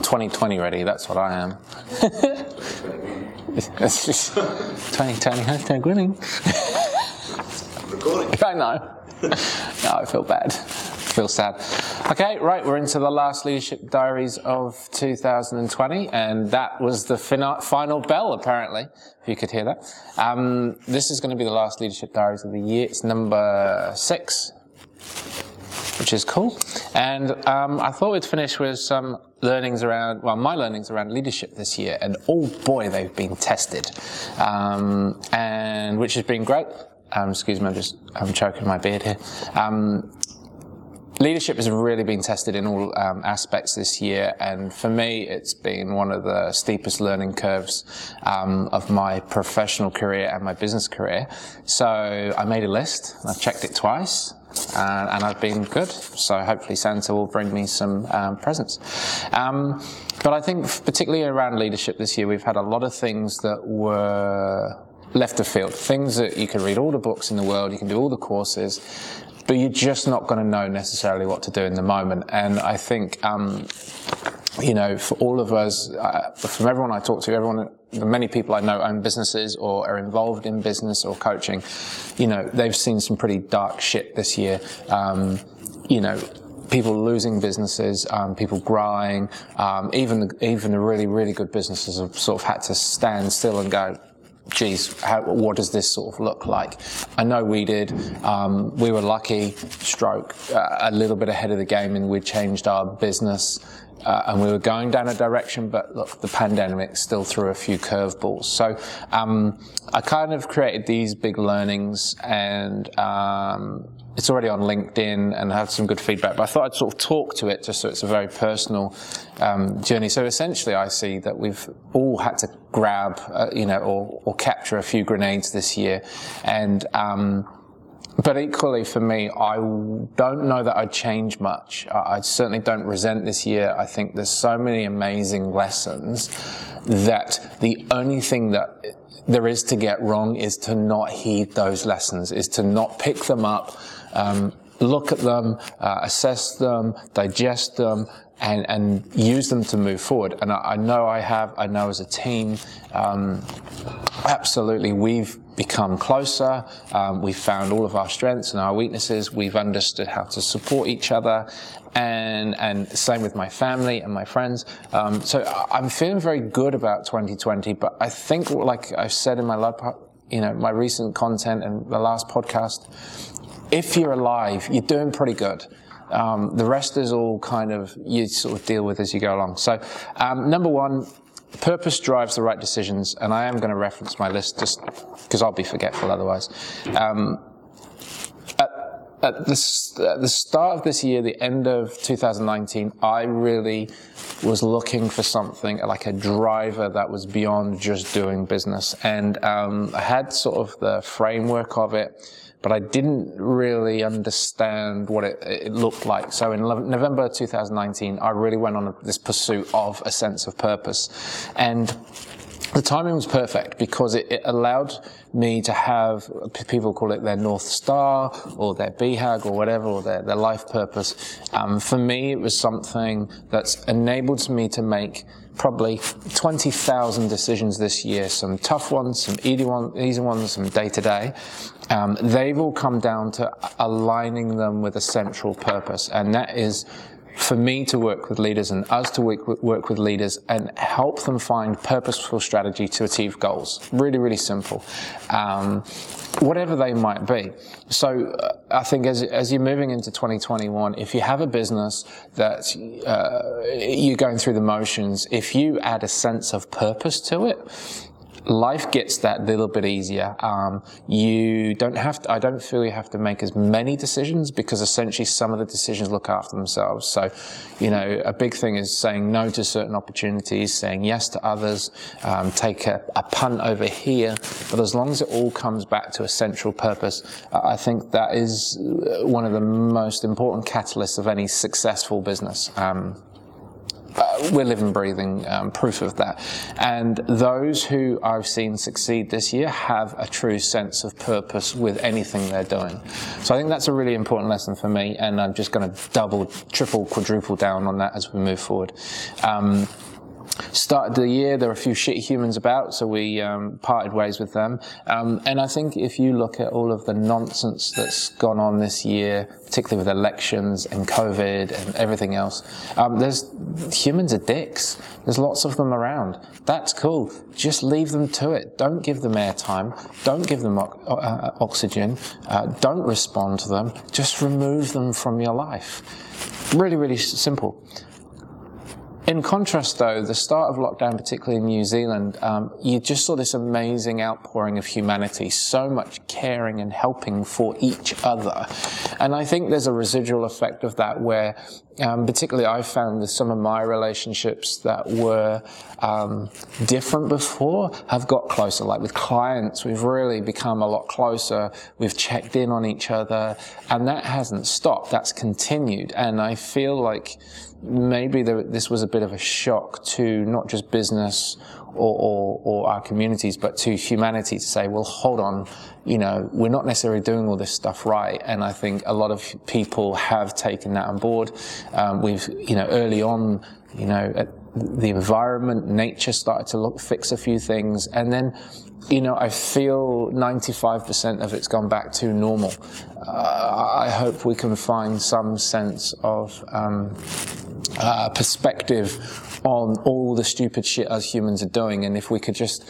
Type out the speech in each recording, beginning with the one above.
I'm 2020 ready. That's what I am. it's just 2020 hashtag winning. Recording. I know. no, I feel bad. I feel sad. Okay, right, we're into the last leadership diaries of 2020, and that was the fina- final bell, apparently, if you could hear that. Um, this is going to be the last leadership diaries of the year. It's number six, which is cool. And um, I thought we'd finish with some learnings around, well, my learnings around leadership this year, and oh boy, they've been tested, um, and which has been great. Um, excuse me, I'm just I'm choking my beard here. Um, leadership has really been tested in all um, aspects this year, and for me, it's been one of the steepest learning curves um, of my professional career and my business career. So I made a list. I've checked it twice. Uh, and I've been good, so hopefully Santa will bring me some um, presents. Um, but I think, particularly around leadership this year, we've had a lot of things that were left of field. Things that you can read all the books in the world, you can do all the courses, but you're just not going to know necessarily what to do in the moment. And I think, um, you know, for all of us, uh, from everyone I talk to, everyone, the many people I know own businesses or are involved in business or coaching, you know, they've seen some pretty dark shit this year. Um, you know, people losing businesses, um, people growing, um, even the, even the really really good businesses have sort of had to stand still and go, geez, how, what does this sort of look like? I know we did. Um, we were lucky, stroke, uh, a little bit ahead of the game, and we changed our business. Uh, and we were going down a direction, but look, the pandemic still threw a few curveballs. So um, I kind of created these big learnings, and um, it's already on LinkedIn and had some good feedback. But I thought I'd sort of talk to it just so it's a very personal um, journey. So essentially, I see that we've all had to grab, uh, you know, or, or, capture a few grenades this year, and um, but equally for me, I don't know that I'd change much. I certainly don't resent this year. I think there's so many amazing lessons that the only thing that there is to get wrong is to not heed those lessons, is to not pick them up, um, look at them, uh, assess them, digest them, and, and use them to move forward. And I, I know I have, I know as a team, um, absolutely we've become closer. Um, we've found all of our strengths and our weaknesses. We've understood how to support each other. And, and same with my family and my friends. Um, so I'm feeling very good about 2020, but I think, like I've said in my, you know, my recent content and the last podcast, if you're alive, you're doing pretty good. Um, the rest is all kind of you sort of deal with as you go along. So, um, number one, purpose drives the right decisions, and I am going to reference my list just because I'll be forgetful otherwise. Um, at, at, the, at the start of this year, the end of 2019, I really was looking for something like a driver that was beyond just doing business, and um, I had sort of the framework of it but I didn't really understand what it, it, looked like. So in November 2019, I really went on this pursuit of a sense of purpose. And the timing was perfect because it, it, allowed me to have people call it their north star or their BHAG or whatever or their, their life purpose. Um, for me, it was something that's enabled me to make probably 20,000 decisions this year, some tough ones, some easy, ones, some day to day. Um, they've all come down to aligning them with a central purpose, and that is for me to work with leaders and us to work with, work with leaders and help them find purposeful strategy to achieve goals. Really, really simple. Um, whatever they might be. So uh, I think as, as you're moving into 2021, if you have a business that uh, you're going through the motions, if you add a sense of purpose to it, life gets that little bit easier. Um, you don't have to, I don't feel you have to make as many decisions because essentially some of the decisions look after themselves. So, you know, a big thing is saying no to certain opportunities, saying yes to others, um, take a, a, punt over here. But as long as it all comes back to a central purpose, I think that is one of the most important catalysts of any successful business. Um, uh, we're living, breathing um, proof of that. And those who I've seen succeed this year have a true sense of purpose with anything they're doing. So I think that's a really important lesson for me, and I'm just going to double, triple, quadruple down on that as we move forward. Um, started the year, there are a few shitty humans about, so we um, parted ways with them. Um, and I think if you look at all of the nonsense that's gone on this year, particularly with elections and COVID and everything else, um, there's humans are dicks. There's lots of them around. That's cool. Just leave them to it. Don't give them airtime. Don't give them o- uh, oxygen. Uh, don't respond to them. Just remove them from your life. Really, really simple. In contrast, though, the start of lockdown, particularly in New Zealand, um, you just saw this amazing outpouring of humanity, so much caring and helping for each other. And I think there's a residual effect of that where, um, particularly I found with some of my relationships that were um, different before have got closer. Like with clients, we've really become a lot closer. We've checked in on each other, and that hasn't stopped. That's continued. And I feel like maybe there, this was a bit of a shock to not just business or, or, or, our communities, but to humanity to say, well, hold on, you know, we're not necessarily doing all this stuff right. And I think a lot of people have taken that on board. Um, we've, you know, early on, you know, the environment, nature started to look, fix a few things. And then, you know, I feel 95% of it's gone back to normal. Uh, I hope we can find some sense of, um, uh, perspective on all the stupid shit us humans are doing, and if we could just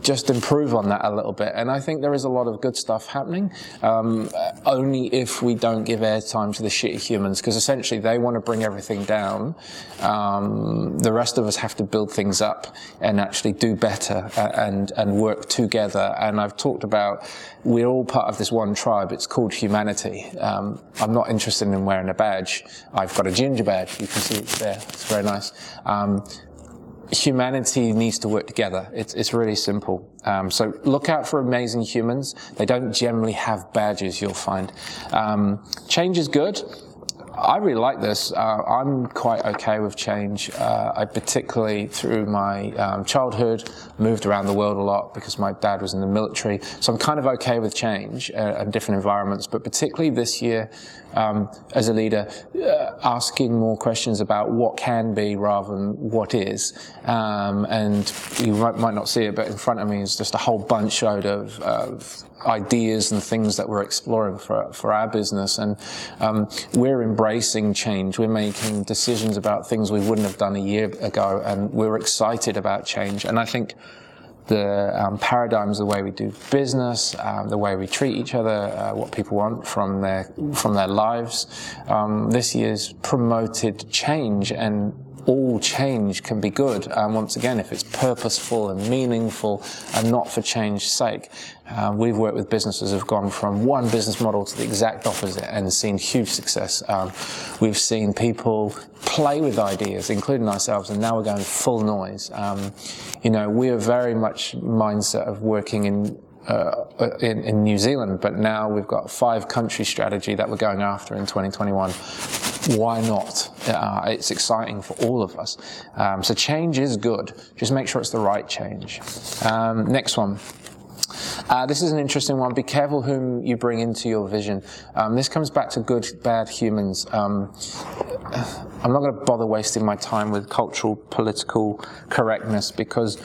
just improve on that a little bit. And I think there is a lot of good stuff happening, um, only if we don't give airtime to the shitty humans, because essentially they want to bring everything down. Um, the rest of us have to build things up and actually do better and, and work together. And I've talked about we're all part of this one tribe. It's called humanity. Um, I'm not interested in wearing a badge. I've got a ginger badge. You can see it there. It's very nice. Um, humanity needs to work together. It's, it's really simple. Um, so look out for amazing humans. They don't generally have badges, you'll find. Um, change is good. I really like this. Uh, I'm quite okay with change. Uh, I particularly through my um, childhood moved around the world a lot because my dad was in the military. So I'm kind of okay with change uh, and different environments. But particularly this year, um, as a leader, uh, asking more questions about what can be rather than what is. Um, and you might, might, not see it, but in front of me is just a whole bunch of, of ideas and things that we're exploring for, for our business. And um, we're embracing change. We're making decisions about things we wouldn't have done a year ago, and we're excited about change. And I think the um, paradigms, the way we do business, um, the way we treat each other, uh, what people want from their from their lives. Um, this year's promoted change and all change can be good. Um, once again, if it's purposeful and meaningful and not for change's sake. Uh, we've worked with businesses who've gone from one business model to the exact opposite and seen huge success. Um, we've seen people play with ideas, including ourselves, and now we're going full noise. Um, you know, we are very much mindset of working in uh, in, in, New Zealand, but now we've got five country strategy that we're going after in 2021. Why not? Uh, it's exciting for all of us. Um, so change is good. Just make sure it's the right change. Um, next one. Uh, this is an interesting one. Be careful whom you bring into your vision. Um, this comes back to good, bad humans. Um, I'm not going to bother wasting my time with cultural, political correctness because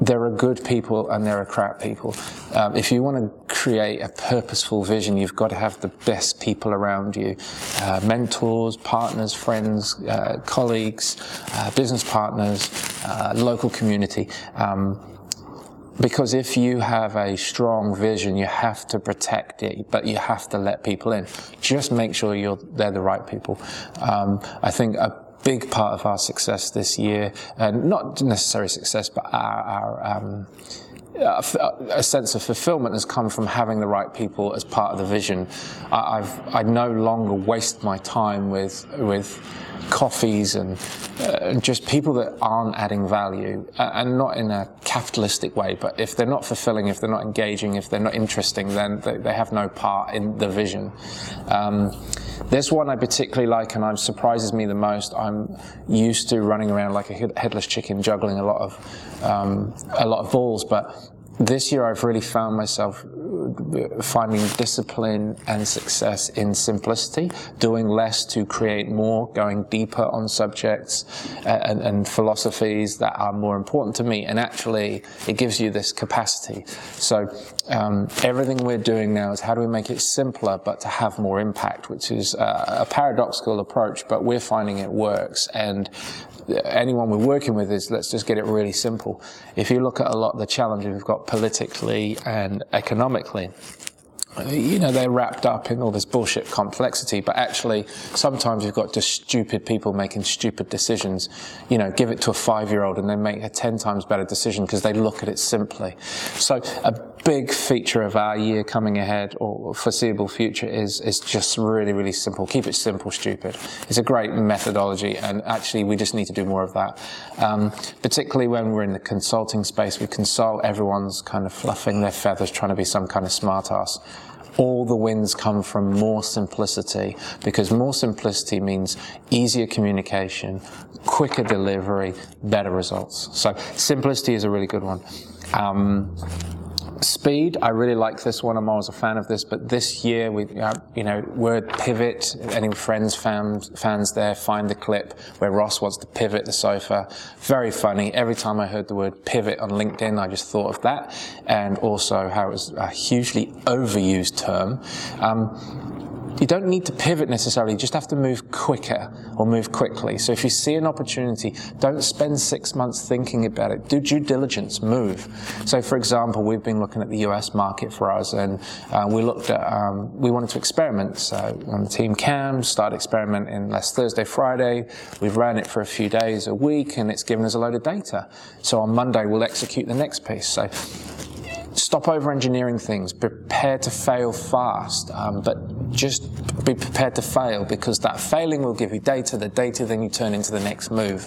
there are good people and there are crap people. Um, if you want to create a purposeful vision, you've got to have the best people around you uh, mentors, partners, friends, uh, colleagues, uh, business partners, uh, local community. Um, because if you have a strong vision, you have to protect it, but you have to let people in. Just make sure you're, they're the right people. Um, I think a big part of our success this year, and not necessarily success, but our, our um, a sense of fulfillment has come from having the right people as part of the vision. I, I've, I no longer waste my time with, with coffees and uh, just people that aren't adding value uh, and not in a capitalistic way, but if they're not fulfilling, if they're not engaging, if they're not interesting, then they, they have no part in the vision. Um, this one I particularly like and it surprises me the most. I'm used to running around like a headless chicken, juggling a lot of um, a lot of balls, but this year I've really found myself finding discipline and success in simplicity, doing less to create more, going deeper on subjects uh, and, and, philosophies that are more important to me. And actually, it gives you this capacity. So um, everything we're doing now is how do we make it simpler, but to have more impact, which is uh, a paradoxical approach, but we're finding it works. And anyone we're working with is let's just get it really simple. If you look at a lot of the challenges we've got politically and economically, you know, they're wrapped up in all this bullshit complexity, but actually sometimes you've got just stupid people making stupid decisions. You know, give it to a five year old and they make a 10 times better decision because they look at it simply. So a big feature of our year coming ahead or foreseeable future is, is just really, really simple. Keep it simple, stupid. It's a great methodology and actually we just need to do more of that. Um, particularly when we're in the consulting space, we consult, everyone's kind of fluffing their feathers trying to be some kind of smart ass all the wins come from more simplicity because more simplicity means easier communication, quicker delivery, better results. So simplicity is a really good one. Um, Speed, I really like this one. I'm always a fan of this, but this year we, uh, you know, word pivot. Any friends, fans, fans there, find the clip where Ross wants to pivot the sofa. Very funny. Every time I heard the word pivot on LinkedIn, I just thought of that, and also how it was a hugely overused term. Um, you don't need to pivot necessarily, you just have to move quicker or move quickly. So if you see an opportunity, don't spend six months thinking about it. Do due diligence, move. So for example, we've been looking at the US market for us and uh, we looked at, um, we wanted to experiment. So on the team CAM, start experimenting last Thursday, Friday. We've ran it for a few days, a week, and it's given us a load of data. So on Monday, we'll execute the next piece. So stop over engineering things, prepare to fail fast, um, but just be prepared to fail because that failing will give you data, the data then you turn into the next move.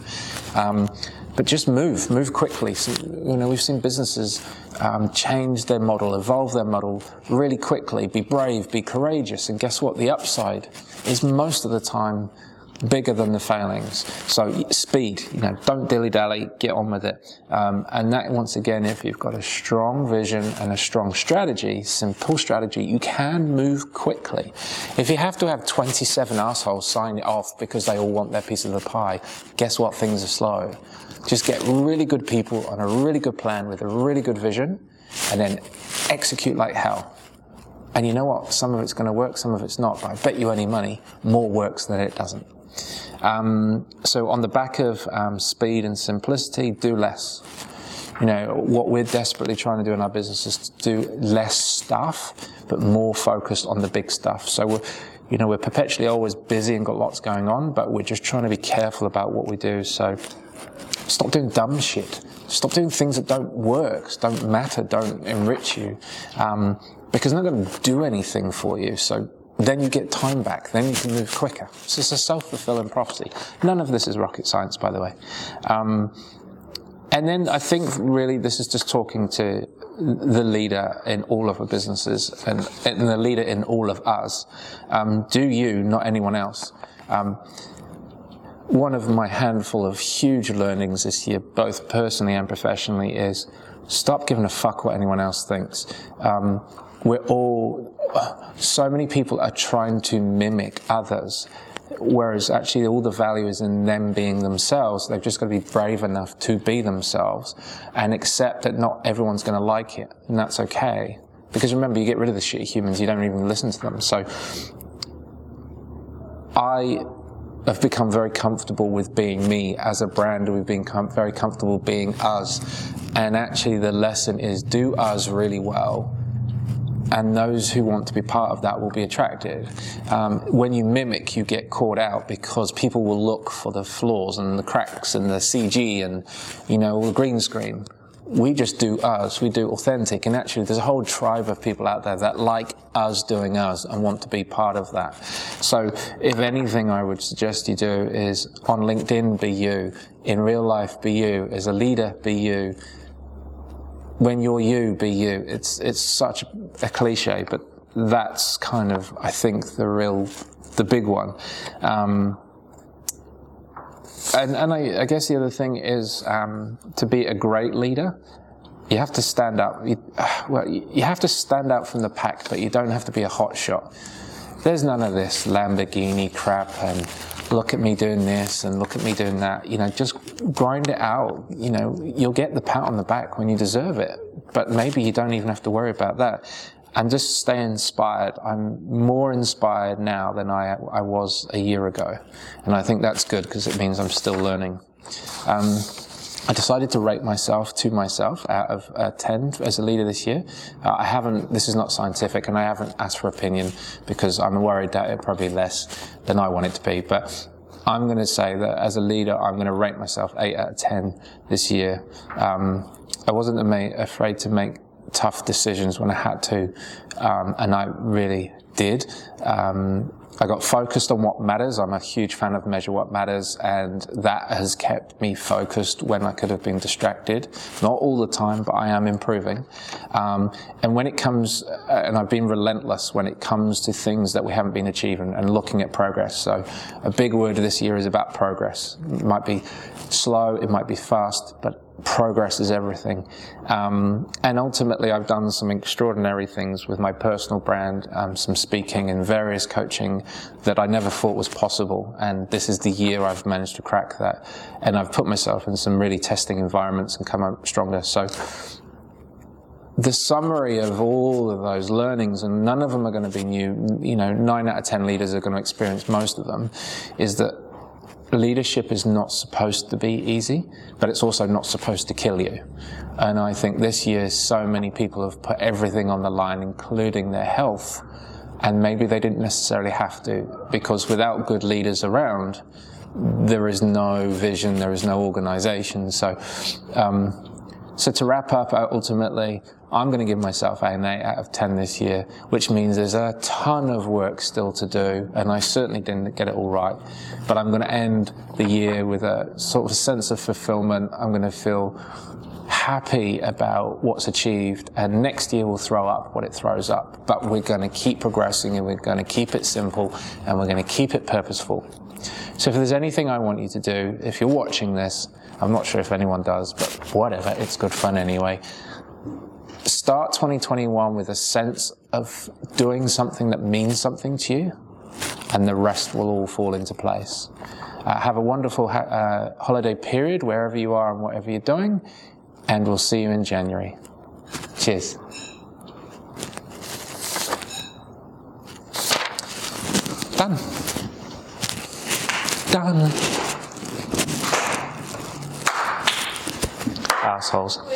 Um, but just move, move quickly. So, you know, we've seen businesses um, change their model, evolve their model really quickly, be brave, be courageous, and guess what? The upside is most of the time bigger than the failings. So speed, you know, don't dilly dally, get on with it. Um, and that once again, if you've got a strong vision and a strong strategy, simple strategy, you can move quickly. If you have to have 27 assholes sign it off because they all want their piece of the pie, guess what? Things are slow. Just get really good people on a really good plan with a really good vision and then execute like hell. And you know what? Some of it's going to work, some of it's not. But I bet you any money, more works than it doesn't. Um, so on the back of um, speed and simplicity, do less. You know, what we're desperately trying to do in our business is to do less stuff, but more focused on the big stuff. So we're, you know, we're perpetually always busy and got lots going on, but we're just trying to be careful about what we do. So stop doing dumb shit. Stop doing things that don't work, don't matter, don't enrich you, um, because they're not going to do anything for you. So then you get time back. Then you can move quicker. So it's a self-fulfilling prophecy. None of this is rocket science, by the way. Um, and then I think really this is just talking to the leader in all of our businesses and, and the leader in all of us. Um, do you, not anyone else. Um, one of my handful of huge learnings this year, both personally and professionally, is stop giving a fuck what anyone else thinks. Um, we're all, so many people are trying to mimic others, whereas actually all the value is in them being themselves. They've just got to be brave enough to be themselves and accept that not everyone's going to like it, and that's okay. Because remember, you get rid of the shitty humans, you don't even listen to them. So I have become very comfortable with being me as a brand. We've been com- very comfortable being us. And actually, the lesson is do us really well and those who want to be part of that will be attracted. Um, when you mimic, you get caught out because people will look for the flaws and the cracks and the CG and, you know, all the green screen. we just do us, we do authentic, and actually there's a whole tribe of people out there that like us doing us and want to be part of that. So if anything I would suggest you do is on LinkedIn be you, in real life be you, as a leader be you, when you're you be you. It's, it's such a cliche, but that's kind of, I think, the real, the big one. Um, and, and I, I, guess the other thing is um, to be a great leader, you have to stand out. You, well, you have to stand out from the pack, but you don't have to be a hot shot. There's none of this Lamborghini crap and look at me doing this and look at me doing that. You know, just grind it out. You know, you'll get the pat on the back when you deserve it, but maybe you don't even have to worry about that and just stay inspired. I'm more inspired now than I, I was a year ago. And I think that's good because it means I'm still learning. Um, I decided to rate myself to myself out of uh, 10 as a leader this year. Uh, I haven't, this is not scientific and I haven't asked for opinion because I'm worried that it probably less than I want it to be. But I'm going to say that as a leader, I'm going to rate myself 8 out of 10 this year. Um, I wasn't afraid to make tough decisions when I had to, um, and I really did. Um, I got focused on what matters. I'm a huge fan of measure what matters, and that has kept me focused when I could have been distracted. Not all the time, but I am improving. Um, and when it comes, uh, and I've been relentless when it comes to things that we haven't been achieving and looking at progress. So a big word this year is about progress. It might be slow, it might be fast, but progress is everything. Um, and ultimately, I've done some extraordinary things with my personal brand, um, some speaking and various coaching that I never thought was possible. And this is the year I've managed to crack that. And I've put myself in some really testing environments and come out stronger. So the summary of all of those learnings, and none of them are going to be new, you know, nine out of 10 leaders are going to experience most of them, is that leadership is not supposed to be easy, but it's also not supposed to kill you. And I think this year, so many people have put everything on the line, including their health. And maybe they didn't necessarily have to, because without good leaders around, there is no vision, there is no organization. So, um, so to wrap up, ultimately, I'm going to give myself an 8 out of 10 this year, which means there's a ton of work still to do, and I certainly didn't get it all right. But I'm going to end the year with a sort of a sense of fulfillment. I'm going to feel happy about what's achieved, and next year we'll throw up what it throws up. But we're going to keep progressing, and we're going to keep it simple, and we're going to keep it purposeful. So if there's anything I want you to do, if you're watching this, I'm not sure if anyone does, but whatever, it's good fun anyway start 2021 with a sense of doing something that means something to you, and the rest will all fall into place. Uh, have a wonderful ha- uh, holiday period wherever you are and whatever you're doing, and we'll see you in January. Cheers. Done. Done. Assholes.